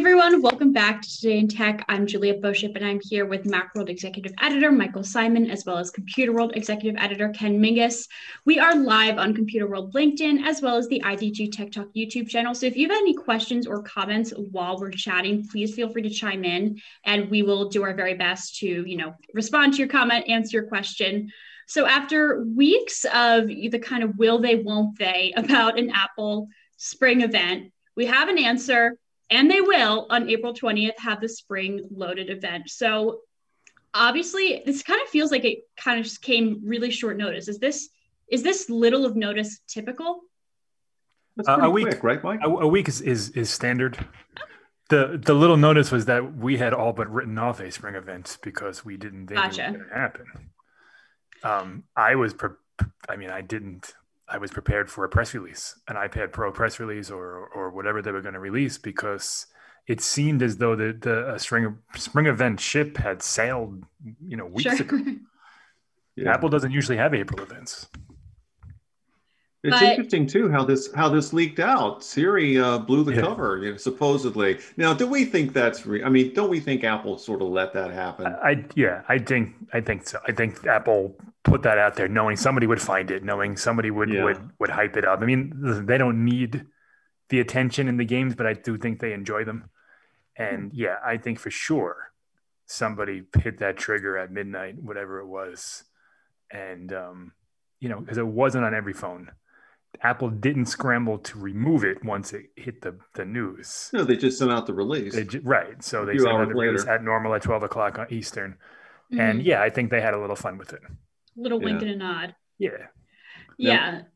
everyone, welcome back to Today in Tech. I'm Juliet Beauchamp and I'm here with Macworld Executive Editor Michael Simon, as well as Computer World Executive Editor Ken Mingus. We are live on Computer World LinkedIn, as well as the IDG Tech Talk YouTube channel. So if you have any questions or comments while we're chatting, please feel free to chime in and we will do our very best to, you know, respond to your comment, answer your question. So after weeks of the kind of will they, won't they about an Apple spring event, we have an answer and they will on April 20th have the spring loaded event. So obviously this kind of feels like it kind of just came really short notice. Is this is this little of notice typical? Uh, a week, quick, right, Mike? A, a, week is, is is standard. The the little notice was that we had all but written off a spring event because we didn't think gotcha. it was going to happen. Um, I was, pre- I mean, I didn't I was prepared for a press release, an iPad Pro press release, or or whatever they were going to release, because it seemed as though the the spring spring event ship had sailed, you know, weeks sure. ago. Yeah. Apple doesn't usually have April events. It's but, interesting too how this how this leaked out. Siri uh, blew the yeah. cover, you know, supposedly. Now, do we think that's? Re- I mean, don't we think Apple sort of let that happen? I, I yeah, I think I think so. I think Apple put that out there, knowing somebody would find it, knowing somebody would yeah. would would hype it up. I mean, they don't need the attention in the games, but I do think they enjoy them. And yeah, I think for sure somebody hit that trigger at midnight, whatever it was, and um, you know, because it wasn't on every phone Apple didn't scramble to remove it once it hit the, the news. No, they just sent out the release. right. So they sent out the release at normal at 12 o'clock on Eastern. Mm-hmm. And yeah, I think they had a little fun with it. Little wink and a nod. Yeah. Yeah. Now,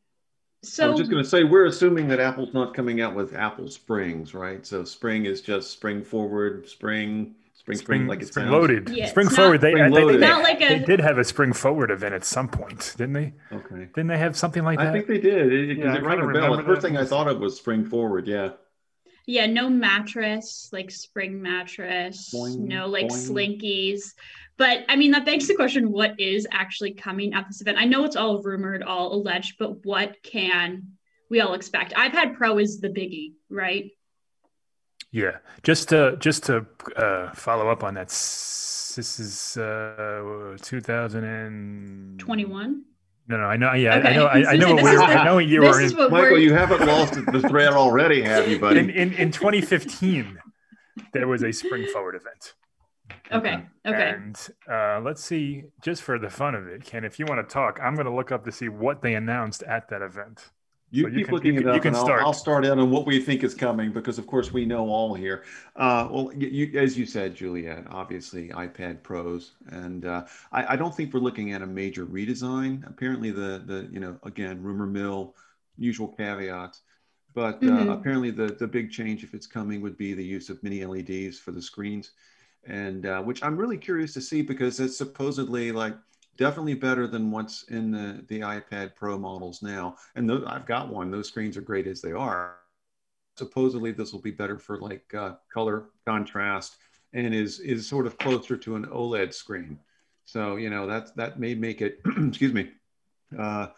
so I was just going to say, we're assuming that Apple's not coming out with Apple Springs, right? So spring is just spring forward, spring Spring, spring, like it's spring loaded. Yeah, spring forward. They, spring they, they, not like a... they did have a spring forward event at some point, didn't they? Okay. Didn't they have something like that? I think they did. It, yeah, it rang a bell. The first thing I thought of was spring forward. Yeah. Yeah, no mattress, like spring mattress, boing, no like boing. slinkies. But I mean, that begs the question what is actually coming at this event? I know it's all rumored, all alleged, but what can we all expect? iPad Pro is the biggie, right? Yeah, just to just to uh, follow up on that, this is uh, 2021. No, no, I know. Yeah, okay. I know. I, I know. What I know what year we're in. Michael, we're... you haven't lost the thread already, have you, buddy? In, in, in 2015, there was a spring forward event. Okay. Okay. And uh, let's see, just for the fun of it, Ken, if you want to talk, I'm going to look up to see what they announced at that event. You so keep can, looking you it up, and I'll, I'll, start in on what we think is coming because, of course, we know all here. Uh, well, you, as you said, Juliet, obviously iPad Pros, and uh, I, I, don't think we're looking at a major redesign. Apparently, the the you know again rumor mill, usual caveats, but uh, mm-hmm. apparently the the big change, if it's coming, would be the use of mini LEDs for the screens, and uh, which I'm really curious to see because it's supposedly like definitely better than what's in the, the iPad Pro models now. And I've got one. Those screens are great as they are. Supposedly, this will be better for like uh, color contrast and is is sort of closer to an OLED screen. So you know that that may make it. excuse me. Uh,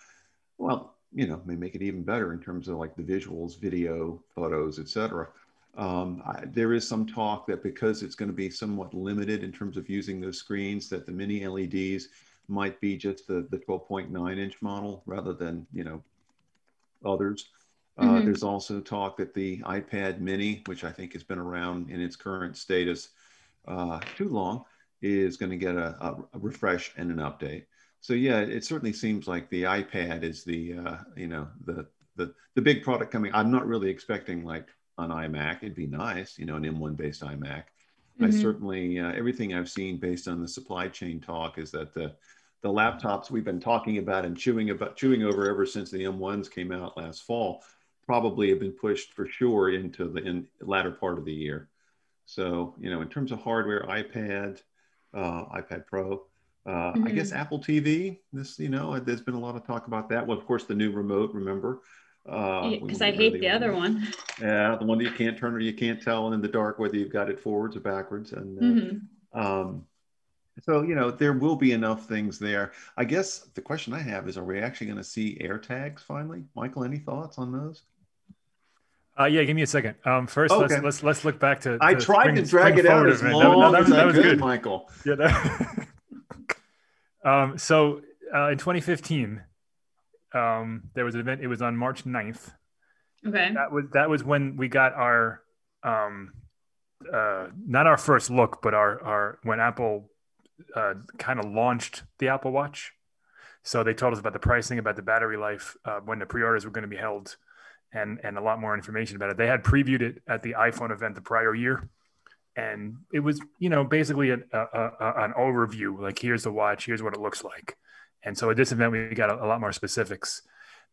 well, you know, may make it even better in terms of like the visuals, video, photos, etc. Um, I, there is some talk that because it's going to be somewhat limited in terms of using those screens, that the mini LEDs might be just the, the 12.9 inch model rather than, you know, others. Uh, mm-hmm. there's also talk that the iPad mini, which I think has been around in its current status uh, too long, is going to get a, a, refresh and an update. So yeah, it certainly seems like the iPad is the, uh, you know, the, the, the big product coming. I'm not really expecting like an iMac. It'd be nice, you know, an M1 based iMac. Mm-hmm. I certainly, uh, everything I've seen based on the supply chain talk is that the, the laptops we've been talking about and chewing about chewing over ever since the M1s came out last fall probably have been pushed for sure into the in latter part of the year. So, you know, in terms of hardware, iPad, uh, iPad Pro, uh, mm-hmm. I guess mm-hmm. Apple TV, this, you know, there's been a lot of talk about that. Well, of course, the new remote, remember? Because uh, I hate the, the other one. Yeah, the one that you can't turn or you can't tell in the dark whether you've got it forwards or backwards. And uh, mm-hmm. um, so, you know, there will be enough things there. I guess the question I have is, are we actually going to see AirTags finally? Michael, any thoughts on those? Uh, yeah, give me a second. Um, first, okay. let's let's let's look back to. I tried to drag it out as long that, that, that, was, good, Michael. Yeah. That, um, so uh, in 2015, um, there was an event. It was on March 9th. Okay. That was that was when we got our um, uh, not our first look, but our our when Apple uh, kind of launched the Apple Watch. So they told us about the pricing, about the battery life, uh, when the pre-orders were going to be held, and and a lot more information about it. They had previewed it at the iPhone event the prior year, and it was you know basically a, a, a, an overview. Like here's the watch, here's what it looks like. And so at this event, we got a, lot more specifics.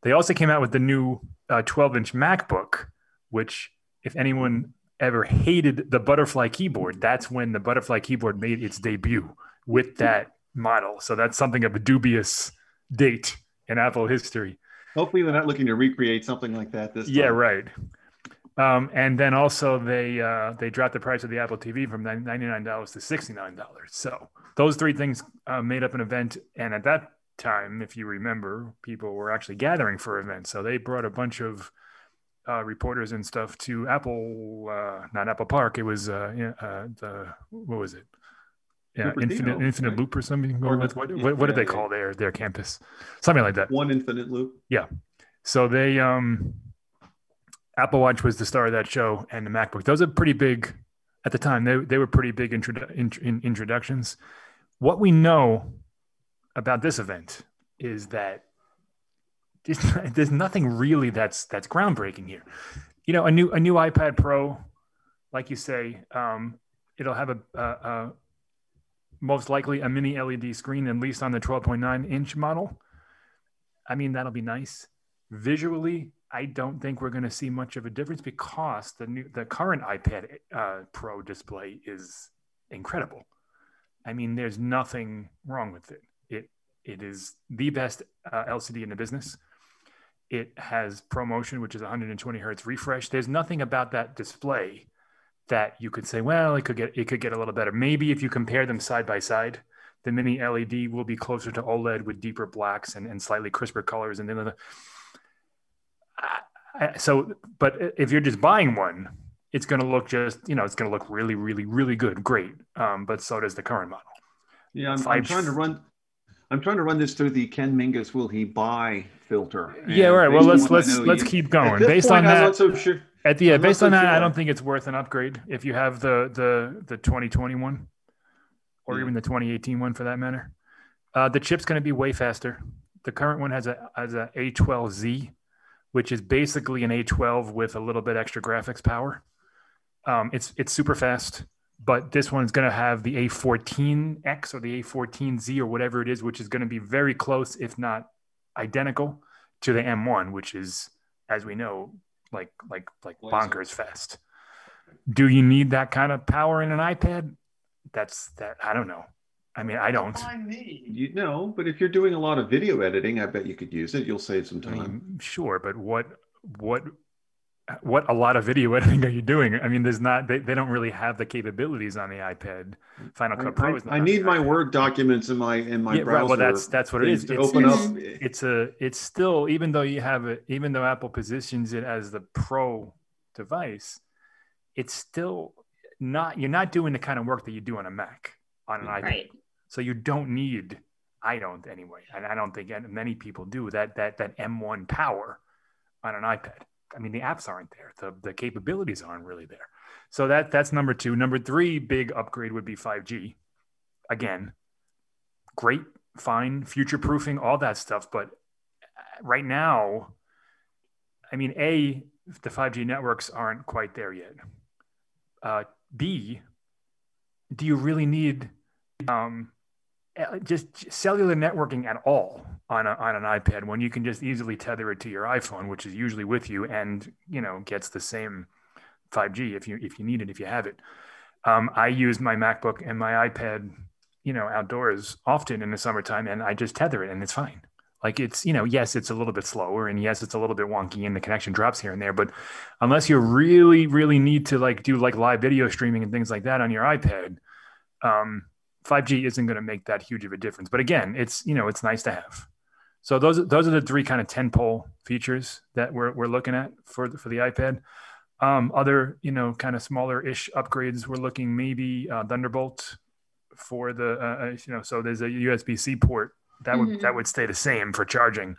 They also came out with the new 12 uh, inch MacBook, which if anyone ever hated the butterfly keyboard, that's when the butterfly keyboard made its debut with that model. So that's something of a dubious date in Apple history. Hopefully, they're not looking to recreate something like that this time. Yeah, right. Um, and then also they uh, they dropped the price of the Apple TV from ninety nine dollars to sixty nine dollars. So those three things uh, made up an event. And at that time, if you remember, people were actually gathering for events. So they brought a bunch of uh, reporters and stuff to Apple, uh, not Apple Park. It was uh, uh the what was it? Yeah, Infinite Infinite right? Loop or something. Or what, what, what did they call their their campus? Something like that. One Infinite Loop. Yeah. So they um, Apple Watch was the star of that show, and the MacBook. Those are pretty big at the time. They they were pretty big introdu- in, in introductions. What we know about this event is that there's, nothing really that's that's groundbreaking here. You know, a new a new iPad Pro, like you say, um, it'll have a, a, a most likely a mini LED screen, at least on the 12.9 inch model. I mean, that'll be nice. Visually, I don't think we're going to see much of a difference because the new the current iPad uh, Pro display is incredible. I mean, there's nothing wrong with it. It it is the best uh, LCD in the business. It has ProMotion, which is 120 hertz refresh. There's nothing about that display that you could say, well, it could get it could get a little better. Maybe if you compare them side by side, the mini LED will be closer to OLED with deeper blacks and, and slightly crisper colors. And then, the, so, but if you're just buying one, it's going to look just, you know, it's going to look really, really, really good, great. Um, but so does the current model. Yeah, I'm, I'm trying to run. I'm trying to run this through the Ken Mingus will he buy filter. Yeah, right. Well, let's let's let's you, keep going. Based point, on that, so sure. at the yeah, based on that, sure. I don't think it's worth an upgrade if you have the the the 2021 or yeah. even the 2018 one for that matter. Uh, the chip's going to be way faster. The current one has a has a A12Z, which is basically an A12 with a little bit extra graphics power. Um, it's it's super fast but this one's going to have the A14X or the A14Z or whatever it is, which is going to be very close, if not identical, to the M1, which is, as we know, like like like bonkers fast. Do you need that kind of power in an iPad? That's that. I don't know. I mean, I don't. I need. You know, but if you're doing a lot of video editing, I bet you could use it. You'll save some time. I mean, sure, but what what what a lot of video editing are you doing? I mean, there's not they, they don't really have the capabilities on the iPad. Final Cut Pro is I, I need my Word documents in my in my yeah, browser. Right, well, that's that's what it is. To it's, open it's, up. It's a it's still even though you have it, even though Apple positions it as the Pro device, it's still not. You're not doing the kind of work that you do on a Mac on an iPad. Right. So you don't need. I don't anyway, and I don't think many people do that that that M1 power on an iPad. I mean, the apps aren't there. The, the capabilities aren't really there. So that that's number two. Number three big upgrade would be 5G. Again, great, fine, future proofing, all that stuff. But uh, right now, I mean, A, the 5G networks aren't quite there yet. Uh, B, do you really need um, uh, just cellular networking at all on, a, on an iPad when you can just easily tether it to your iPhone, which is usually with you and you know gets the same 5G if you if you need it if you have it. Um, I use my MacBook and my iPad, you know, outdoors often in the summertime, and I just tether it and it's fine. Like it's you know yes it's a little bit slower and yes it's a little bit wonky and the connection drops here and there, but unless you really really need to like do like live video streaming and things like that on your iPad. Um, 5G isn't going to make that huge of a difference. But again, it's you know it's nice to have. So those those are the three kind of 10 pole features that we're we're looking at for the, for the iPad. Um, other, you know, kind of smaller-ish upgrades. We're looking maybe uh, Thunderbolt for the, uh, uh you know, so there's a USB-C port that would mm-hmm. that would stay the same for charging,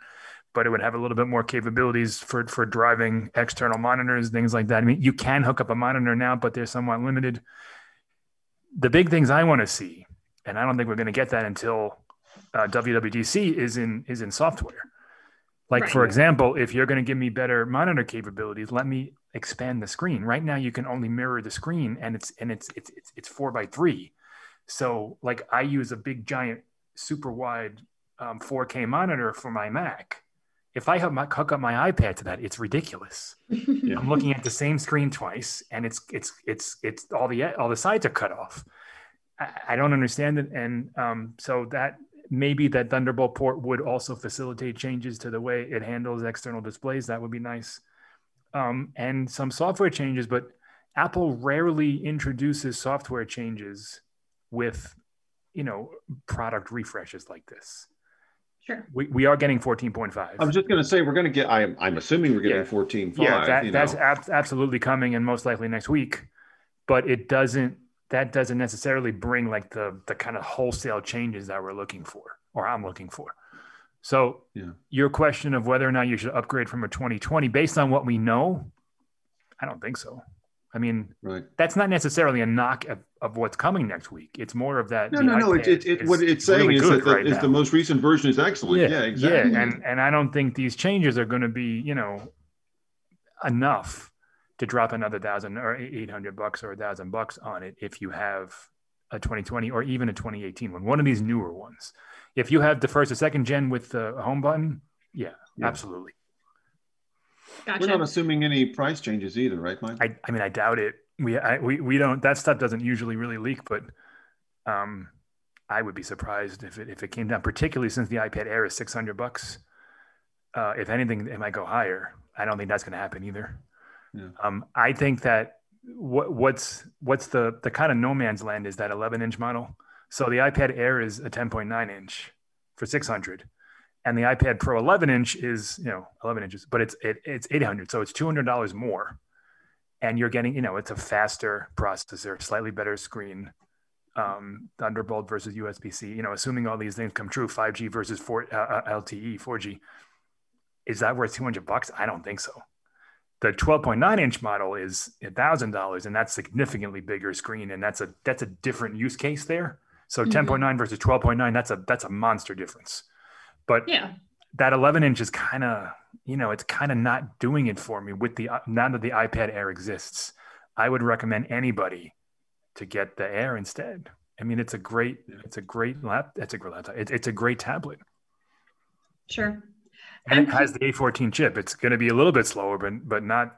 but it would have a little bit more capabilities for for driving external monitors, things like that. I mean, you can hook up a monitor now, but they're somewhat limited. The big things I want to see, and I don't think we're going to get that until uh, WWDC is in is in software. Like right. for example, if you're going to give me better monitor capabilities, let me expand the screen. Right now, you can only mirror the screen, and it's and it's it's it's, it's four by three. So like I use a big giant super wide um, 4K monitor for my Mac. If I hook, my, hook up my iPad to that, it's ridiculous. Yeah. I'm looking at the same screen twice, and it's it's it's it's all the all the sides are cut off. I, I don't understand it, and um, so that maybe that Thunderbolt port would also facilitate changes to the way it handles external displays. That would be nice. Um, and some software changes, but Apple rarely introduces software changes with, you know, product refreshes like this. Sure. We, we are getting 14.5. I'm just going to say we're going to get, I'm, I'm assuming we're getting yeah. 14.5. Yeah, that, that's ab- absolutely coming and most likely next week. But it doesn't that doesn't necessarily bring like the the kind of wholesale changes that we're looking for or I'm looking for. So yeah. your question of whether or not you should upgrade from a 2020 based on what we know, I don't think so. I mean, right. that's not necessarily a knock of, of, what's coming next week. It's more of that. No, no, no. It, it, it, what it's saying really is that the, right is the most recent version is excellent. Yeah, yeah exactly. Yeah, and and I don't think these changes are going to be, you know, enough to drop another thousand or 800 bucks or a thousand bucks on it if you have a 2020 or even a 2018 one, one of these newer ones. If you have the first or second gen with the home button, yeah, yeah. absolutely. Gotcha. We're not assuming any price changes either, right, Mike? I, I mean, I doubt it. We, I, we, we don't, that stuff doesn't usually really leak, but um, I would be surprised if it, if it came down, particularly since the iPad Air is 600 bucks. Uh, if anything, it might go higher. I don't think that's going to happen either. Yeah. Um, I think that what, what's what's the the kind of no man's land is that 11 inch model. So the iPad Air is a 10.9 inch for 600, and the iPad Pro 11 inch is you know 11 inches, but it's it, it's 800, so it's 200 dollars more, and you're getting you know it's a faster processor, slightly better screen, um, Thunderbolt versus USB C. You know, assuming all these things come true, 5G versus 4 uh, uh LTE, 4G. Is that worth 200 bucks? I don't think so the 12.9 inch model is a thousand dollars and that's significantly bigger screen and that's a that's a different use case there. So mm-hmm. 10.9 versus 12.9 that's a that's a monster difference. But yeah. that 11 inch is kind of you know it's kind of not doing it for me with the now that the ipad air exists. I would recommend anybody to get the air instead. I mean it's a great it's a great lap it's a great laptop. It, it's a great tablet. Sure and it has the A14 chip. It's going to be a little bit slower, but but not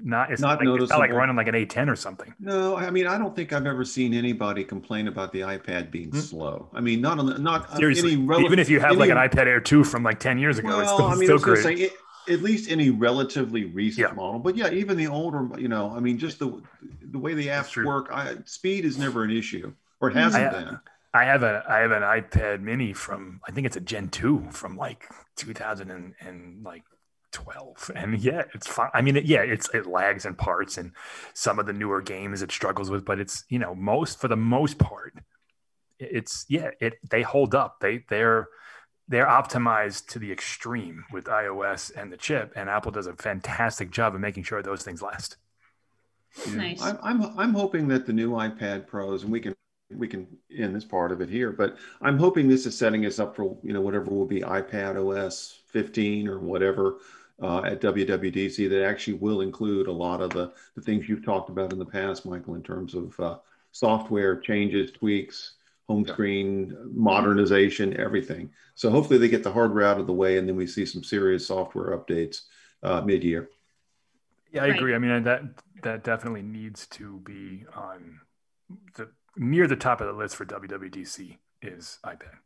not it's not, like, it's not like running like an A10 or something. No, I mean I don't think I've ever seen anybody complain about the iPad being mm-hmm. slow. I mean, not on the, not Seriously, any rele- even if you have any, like an iPad Air 2 from like 10 years ago, well, it's still, I mean, still great. Say, it, at least any relatively recent yeah. model, but yeah, even the older, you know, I mean, just the the way the apps work, I, speed is never an issue, or it hasn't I, been. I have a I have an iPad Mini from I think it's a Gen two from like 2000 and, and like 12 and yeah it's fine. I mean it, yeah it's it lags in parts and some of the newer games it struggles with but it's you know most for the most part it's yeah it they hold up. They they're they're optimized to the extreme with ios and the chip and apple does a fantastic job of making sure those things last. Yeah. nice. I'm, I'm i'm hoping that the new ipad pros and we can we can end this part of it here, but I'm hoping this is setting us up for you know whatever will be iPad OS 15 or whatever uh, at WWDC that actually will include a lot of the, the things you've talked about in the past, Michael, in terms of uh, software changes, tweaks, home screen modernization, everything. So hopefully they get the hardware out of the way, and then we see some serious software updates uh, mid-year. Yeah, I right. agree. I mean, that that definitely needs to be on the near the top of the list for WWDC is iPad.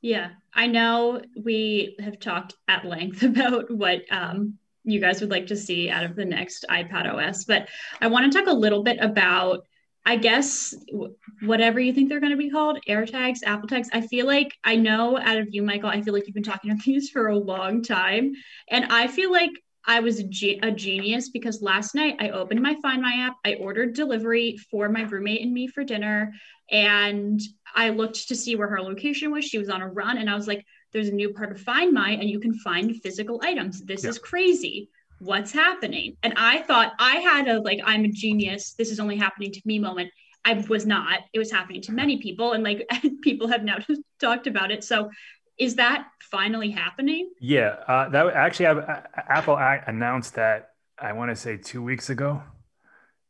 Yeah, I know we have talked at length about what um, you guys would like to see out of the next iPad OS, but I want to talk a little bit about, I guess, whatever you think they're going to be called AirTags, Apple Tags. I feel like I know out of you, Michael, I feel like you've been talking about these for a long time. And I feel like I was a, ge- a genius because last night I opened my Find My app. I ordered delivery for my roommate and me for dinner. And I looked to see where her location was. She was on a run. And I was like, there's a new part of Find My, and you can find physical items. This yeah. is crazy. What's happening? And I thought I had a like, I'm a genius. This is only happening to me moment. I was not. It was happening to many people. And like people have now talked about it. So is that finally happening? Yeah, uh, that actually uh, Apple announced that I want to say two weeks ago.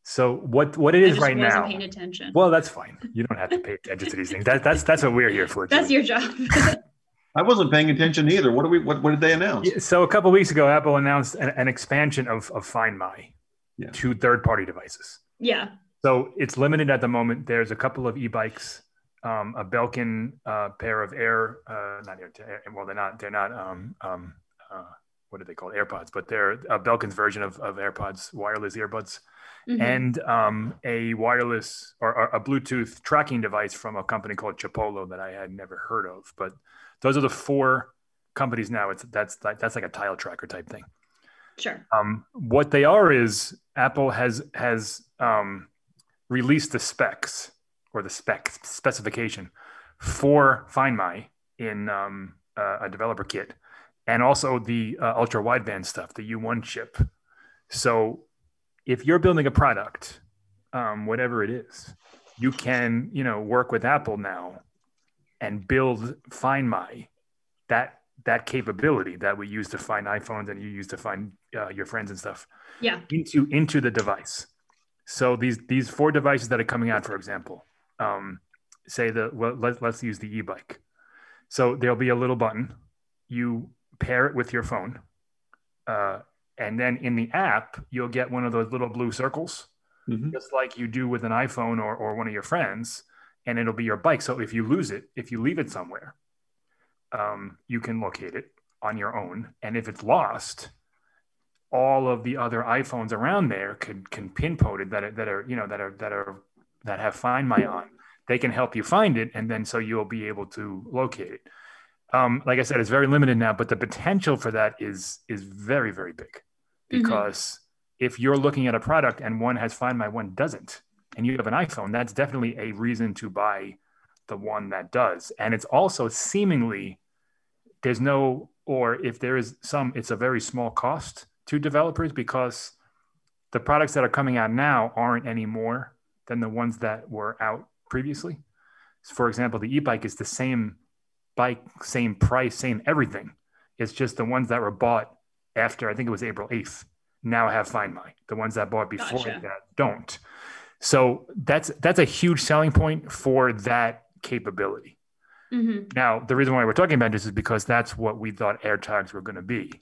So what what it is right now? Paying attention. Well, that's fine. You don't have to pay attention to these things. That, that's that's what we're here for. That's your job. I wasn't paying attention either. What do we? What, what did they announce? Yeah, so a couple weeks ago, Apple announced an, an expansion of of Find My yeah. to third party devices. Yeah. So it's limited at the moment. There's a couple of e-bikes um, a Belkin uh, pair of Air, uh, not Air, well, they're not, they're not, um, um, uh, what are they called? AirPods, but they're a Belkin's version of, of AirPods, wireless earbuds, mm-hmm. and um, a wireless or, or, a Bluetooth tracking device from a company called Chipolo that I had never heard of. But those are the four companies now. It's that's like, that's like a tile tracker type thing. Sure. Um, what they are is Apple has has um, released the specs or the spec specification for Find My in um, uh, a developer kit, and also the uh, ultra wideband stuff, the U1 chip. So if you're building a product, um, whatever it is, you can you know work with Apple now and build Find My that that capability that we use to find iPhones and you use to find uh, your friends and stuff yeah into into the device so these these four devices that are coming out for example um, say the well, let, let's use the e-bike. So there'll be a little button. You pair it with your phone, uh, and then in the app you'll get one of those little blue circles, mm-hmm. just like you do with an iPhone or, or one of your friends, and it'll be your bike. So if you lose it, if you leave it somewhere, um, you can locate it on your own, and if it's lost, all of the other iPhones around there can can pinpoint it that are, that are you know that are that are that have Find My on, they can help you find it, and then so you'll be able to locate it. Um, like I said, it's very limited now, but the potential for that is is very very big mm-hmm. because mm-hmm. if you're looking at a product and one has Find My, one doesn't, and you have an iPhone, that's definitely a reason to buy the one that does, and it's also seemingly there's no or if there is some, it's a very small cost to developers because the products that are coming out now aren't anymore than the ones that were out previously. For example, the e-bike is the same bike, same price, same everything. It's just the ones that were bought after I think it was April 8th now have Find My. The ones that bought before gotcha. that don't. So that's that's a huge selling point for that capability. Mm-hmm. Now, the reason why we're talking about this is because that's what we thought AirTags were going to be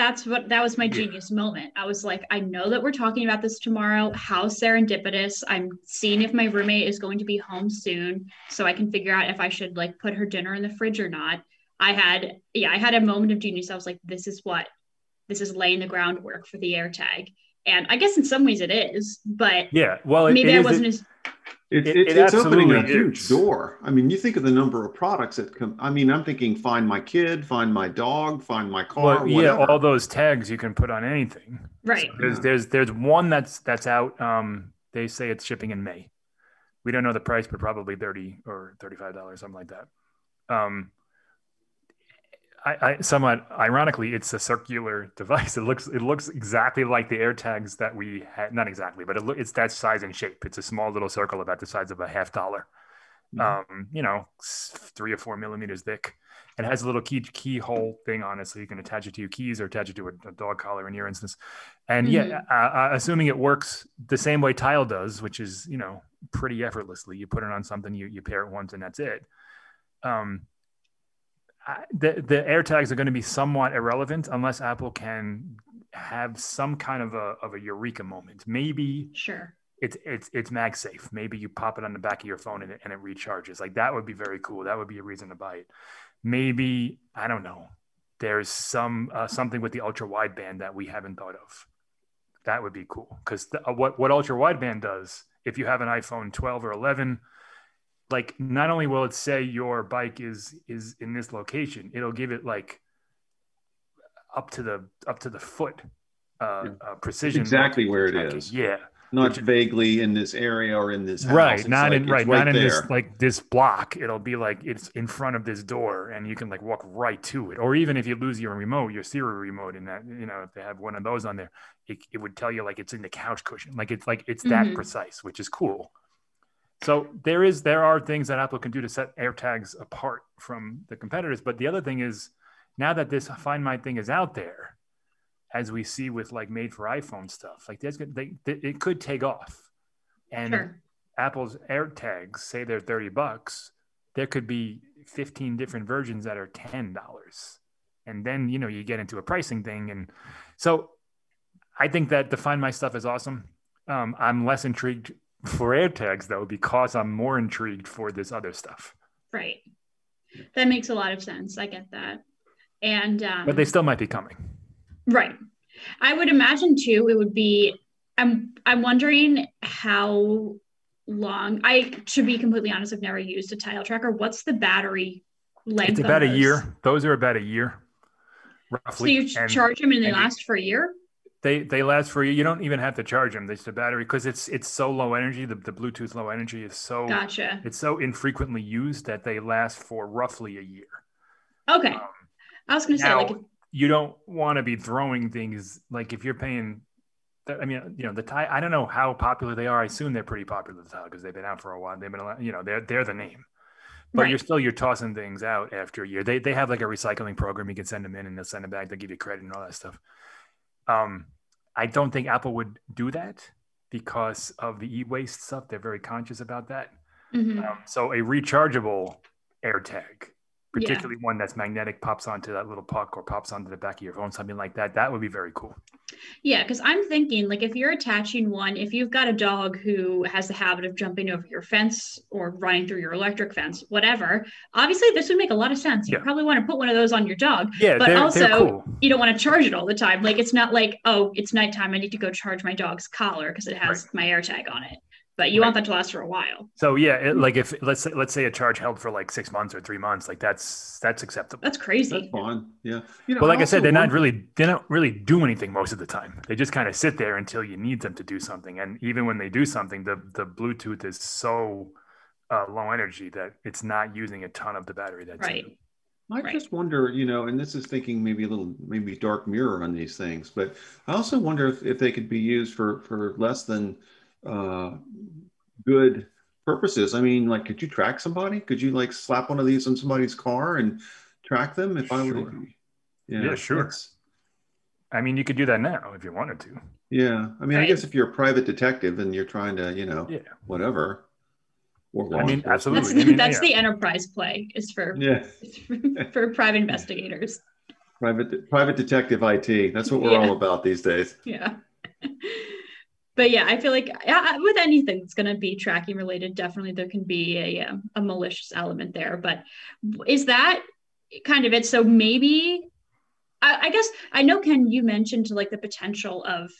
that's what that was my genius moment. I was like, I know that we're talking about this tomorrow. How serendipitous. I'm seeing if my roommate is going to be home soon so I can figure out if I should like put her dinner in the fridge or not. I had yeah, I had a moment of genius. I was like, this is what this is laying the groundwork for the AirTag. And I guess in some ways it is, but yeah, well, maybe it I wasn't as it, it, it, it's opening a huge door. I mean, you think of the number of products that come. I mean, I'm thinking find my kid, find my dog, find my car. Well, yeah, all those tags you can put on anything. Right. So there's there's there's one that's that's out. Um, they say it's shipping in May. We don't know the price, but probably thirty or thirty five dollars, something like that. Um, I, I, somewhat ironically, it's a circular device. It looks it looks exactly like the AirTags that we had. Not exactly, but it lo- it's that size and shape. It's a small little circle about the size of a half dollar. Mm-hmm. Um, you know, three or four millimeters thick. It has a little key keyhole thing on it, so you can attach it to your keys or attach it to a, a dog collar in your instance. And mm-hmm. yeah, uh, uh, assuming it works the same way Tile does, which is you know pretty effortlessly. You put it on something, you you pair it once, and that's it. Um, the the AirTags are going to be somewhat irrelevant unless Apple can have some kind of a of a eureka moment. Maybe sure it's it's it's MagSafe. Maybe you pop it on the back of your phone and it, and it recharges. Like that would be very cool. That would be a reason to buy it. Maybe I don't know. There's some uh, something with the ultra wideband that we haven't thought of. That would be cool because uh, what what ultra wideband does if you have an iPhone 12 or 11 like not only will it say your bike is is in this location it'll give it like up to the up to the foot uh, uh precision. exactly where it is. Yeah. Not Which, vaguely in this area or in this house. Right. It's not like, in right, right not in this like this block. It'll be like it's in front of this door and you can like walk right to it. Or even if you lose your remote, your Siri remote in that, you know, if they have one of those on there, it, it would tell you like it's in the couch cushion. Like it's like it's that mm-hmm. precise, which is cool. So there is there are things that Apple can do to set AirTags apart from the competitors. But the other thing is now that this Find My thing is out there, as we see with like made for iPhone stuff, like there's they, it could take off, and sure. Apple's AirTags say they're thirty bucks. There could be fifteen different versions that are ten dollars, and then you know you get into a pricing thing, and so I think that the Find My stuff is awesome. Um, I'm less intrigued for AirTags though because I'm more intrigued for this other stuff. Right. That makes a lot of sense. I get that. And um, but they still might be coming. Right. I would imagine too. It would be. I'm. I'm wondering how long. I should be completely honest. I've never used a tile tracker. What's the battery length? It's about a year. Those are about a year. Roughly. So you and, charge them and they last for a year. They they last for you. You don't even have to charge them. It's the battery because it's it's so low energy. The, the Bluetooth low energy is so gotcha. It's so infrequently used that they last for roughly a year. Okay, um, I was going to say like if- you don't want to be throwing things like if you're paying. I mean, you know, the tie. I don't know how popular they are. I assume they're pretty popular the tile because they've been out for a while. They've been, you know, they're they're the name but right. you're still you're tossing things out after a year. They they have like a recycling program. You can send them in and they'll send them back. They'll give you credit and all that stuff. Um, I don't think Apple would do that because of the e-waste stuff. They're very conscious about that. Mm-hmm. Um, so a rechargeable AirTag particularly yeah. one that's magnetic pops onto that little puck or pops onto the back of your phone something like that that would be very cool yeah because i'm thinking like if you're attaching one if you've got a dog who has the habit of jumping over your fence or running through your electric fence whatever obviously this would make a lot of sense you yeah. probably want to put one of those on your dog yeah but they're, also they're cool. you don't want to charge it all the time like it's not like oh it's nighttime i need to go charge my dog's collar because it has right. my AirTag on it but you right. want that to last for a while. So yeah, it, like if let's say let's say a charge held for like six months or three months, like that's that's acceptable. That's crazy. That's fine. Yeah. You know, but like I, I said, they're not really they don't really do anything most of the time. They just kind of sit there until you need them to do something. And even when they do something, the the Bluetooth is so uh, low energy that it's not using a ton of the battery. That's right. I right. just wonder, you know, and this is thinking maybe a little, maybe dark mirror on these things, but I also wonder if, if they could be used for for less than uh, good purposes. I mean, like, could you track somebody? Could you like slap one of these on somebody's car and track them? If sure. I would, yeah, yeah sure. I mean, you could do that now if you wanted to. Yeah, I mean, right. I guess if you're a private detective and you're trying to, you know, yeah. whatever. Or I mean, absolutely. That's, I mean, that's yeah. the enterprise play is for yeah. for private investigators. Private private detective IT. That's what we're yeah. all about these days. Yeah but yeah, I feel like with anything that's going to be tracking related, definitely there can be a, um, a malicious element there. But is that kind of it? So maybe, I, I guess I know Ken, you mentioned to like the potential of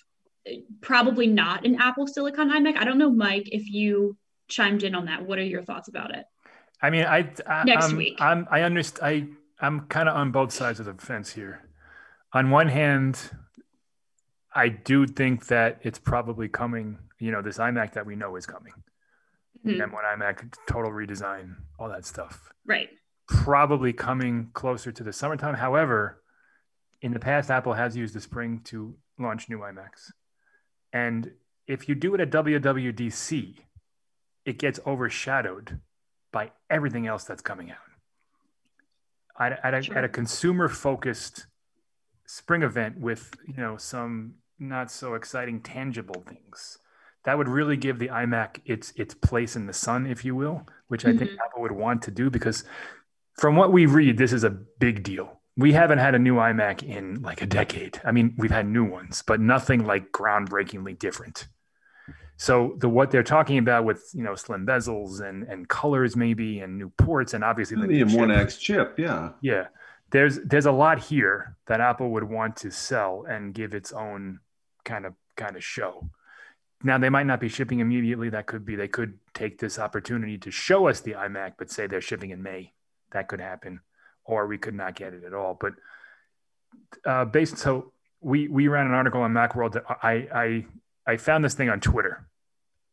uh, probably not an Apple Silicon iMac. I don't know, Mike, if you chimed in on that. What are your thoughts about it? I mean, I, I next I'm, week. I'm I understand. I I'm kind of on both sides of the fence here. On one hand, I do think that it's probably coming. You know, this iMac that we know is coming. Mm-hmm. And when iMac total redesign, all that stuff. Right. Probably coming closer to the summertime. However, in the past, Apple has used the spring to launch new iMacs. And if you do it at WWDC, it gets overshadowed by everything else that's coming out. At, at a, sure. at a consumer focused spring event with you know some not so exciting tangible things that would really give the iMac its its place in the sun, if you will, which I mm-hmm. think Apple would want to do because from what we read, this is a big deal. We haven't had a new iMac in like a decade. I mean, we've had new ones, but nothing like groundbreakingly different. So the what they're talking about with you know slim bezels and and colors maybe and new ports and obviously the M1X chip, yeah, yeah there's there's a lot here that Apple would want to sell and give its own kind of kind of show. Now they might not be shipping immediately. That could be they could take this opportunity to show us the iMac, but say they're shipping in May. That could happen, or we could not get it at all. But uh, based so we we ran an article on Macworld. That I I I found this thing on Twitter.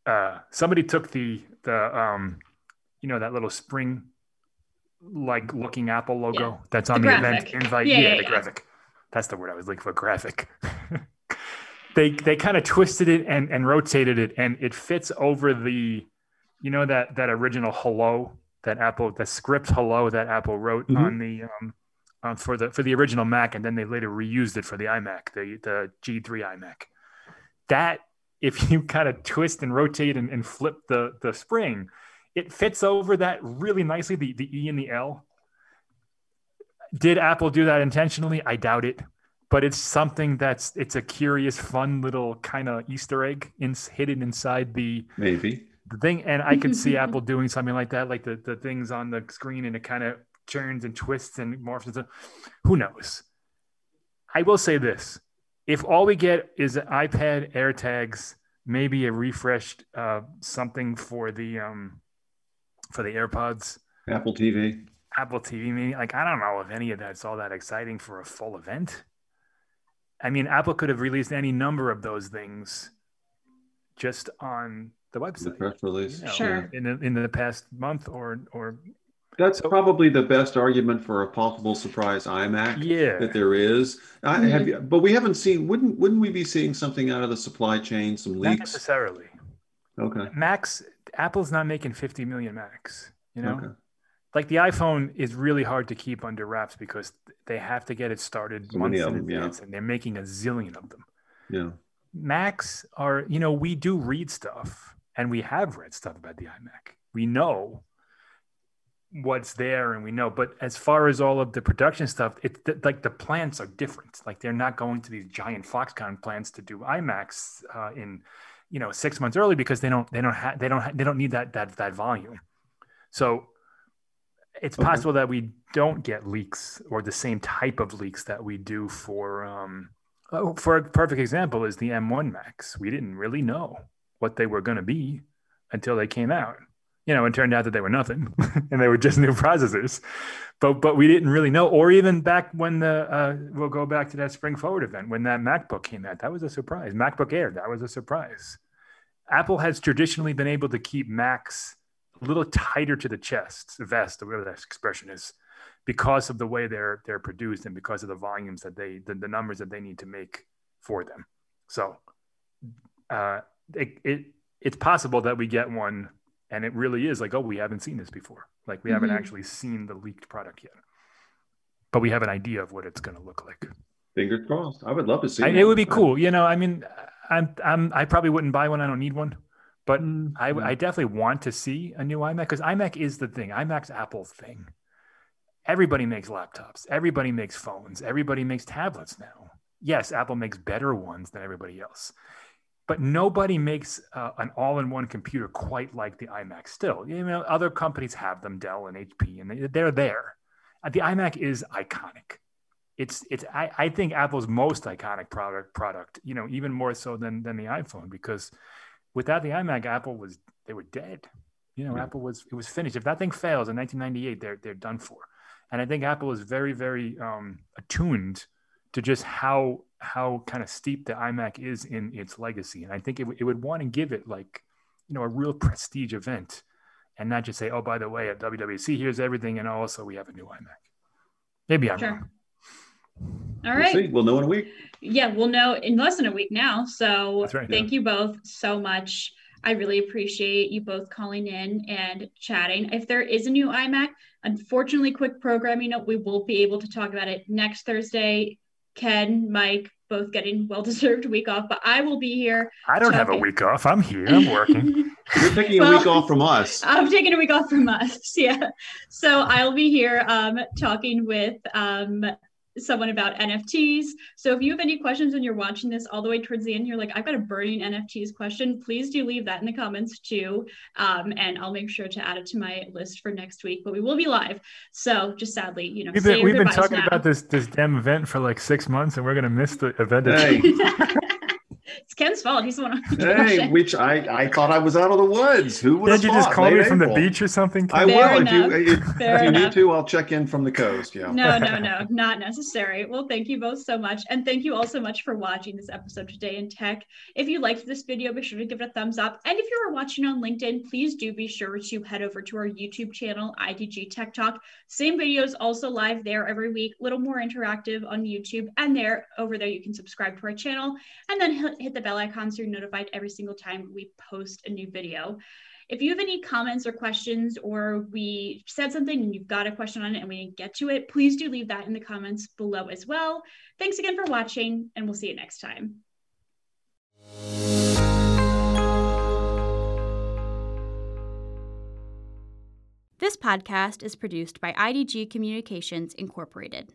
Uh, somebody took the the um, you know that little spring like looking Apple logo yeah. that's on the, the event invite. Yeah, yeah, yeah the graphic. That's the word I was looking for. Graphic. they they kind of twisted it and and rotated it, and it fits over the, you know that that original hello that Apple the script hello that Apple wrote mm-hmm. on the um, um, for the for the original Mac, and then they later reused it for the iMac, the the G3 iMac. That if you kind of twist and rotate and, and flip the the spring, it fits over that really nicely. The the E and the L. Did Apple do that intentionally? I doubt it. But it's something that's it's a curious, fun little kind of Easter egg in, hidden inside the maybe the thing. And I could see Apple doing something like that, like the the things on the screen, and it kind of turns and twists and morphs into who knows. I will say this: if all we get is an iPad AirTags, maybe a refreshed uh, something for the um, for the AirPods, Apple TV, Apple TV, maybe like I don't know if any of that's all that exciting for a full event. I mean, Apple could have released any number of those things just on the website. The press release, you know, sure. In the, in the past month or or that's probably the best argument for a possible surprise iMac yeah. that there is. I mm-hmm. have, but we haven't seen. Wouldn't wouldn't we be seeing something out of the supply chain? Some leaks? Not necessarily. Okay. Macs. Apple's not making 50 million Macs. You know, okay. like the iPhone is really hard to keep under wraps because they have to get it started so months in them, advance, yeah. and they're making a zillion of them. Yeah. Macs are, you know, we do read stuff, and we have read stuff about the iMac. We know what's there and we know but as far as all of the production stuff it's th- like the plants are different like they're not going to these giant foxconn plants to do imacs uh, in you know six months early because they don't they don't have they don't ha- they don't need that that that volume. So it's okay. possible that we don't get leaks or the same type of leaks that we do for um oh, for a perfect example is the m1 Macs. We didn't really know what they were going to be until they came out you know, it turned out that they were nothing and they were just new processors. But but we didn't really know, or even back when the uh, we'll go back to that Spring Forward event when that MacBook came out. That was a surprise. MacBook Air, that was a surprise. Apple has traditionally been able to keep Macs a little tighter to the chest, the vest, or whatever that expression is, because of the way they're they're produced and because of the volumes that they the, the numbers that they need to make for them. So uh, it, it it's possible that we get one and it really is like oh we haven't seen this before. Like we mm-hmm. haven't actually seen the leaked product yet. But we have an idea of what it's going to look like. Fingers crossed. I would love to see I, it would be cool. You know i mean i'm i'm i probably wouldn't buy one. I don't need one. But mm-hmm. I, I definitely want to see a new imac because imac is the thing. imac's apple's thing. Everybody makes laptops. Everybody makes phones. Everybody makes tablets now. Yes apple makes better ones than everybody else but nobody makes uh, an all-in-one computer quite like the iMac. Still, you know, other companies have them, Dell and HP, and they, are there. Uh, the iMac is iconic. It's it's I, I think Apple's most iconic product product. You know, even more so than than the iPhone because without the iMac, Apple was they were dead. You know, yeah. Apple was it was finished. If that thing fails in 1998, they're they're done for. And I think Apple is very very um, attuned to just how how kind of steep the iMac is in its legacy. And I think it, w- it would want to give it like, you know, a real prestige event and not just say, oh, by the way, at WWC, here's everything. And also we have a new iMac. Maybe I'm sure. wrong. All right. We'll, we'll, know in a week. Yeah, we'll know in less than a week now. So right, thank yeah. you both so much. I really appreciate you both calling in and chatting. If there is a new iMac, unfortunately, quick programming note, we won't be able to talk about it next Thursday Ken, Mike, both getting well deserved week off, but I will be here. I don't have a week off. I'm here. I'm working. You're taking well, a week off from us. I'm taking a week off from us. Yeah. So I'll be here um, talking with um, someone about NFTs. So if you have any questions and you're watching this all the way towards the end, you're like, I've got a burning NFTs question, please do leave that in the comments too. Um, and I'll make sure to add it to my list for next week, but we will be live. So just sadly, you know, we've been, we've been talking now. about this, this damn event for like six months and we're going to miss the event. Hey. it's Ken's fault. He's the one. Hey, which I I thought I was out of the woods. Who would? Did you just call me from the beach or something? I will. If you if, if you need to, I'll check in from the coast. Yeah. No, no, no, not necessary. Well, thank you both so much, and thank you all so much for watching this episode today in tech. If you liked this video, be sure to give it a thumbs up, and if you are watching on LinkedIn, please do be sure to head over to our YouTube channel, IDG Tech Talk. Same videos also live there every week, a little more interactive on YouTube, and there over there you can subscribe to our channel, and then hit the bell icon so you're notified every single time we post a new video. If you have any comments or questions, or we said something and you've got a question on it and we didn't get to it, please do leave that in the comments below as well. Thanks again for watching, and we'll see you next time. This podcast is produced by IDG Communications Incorporated.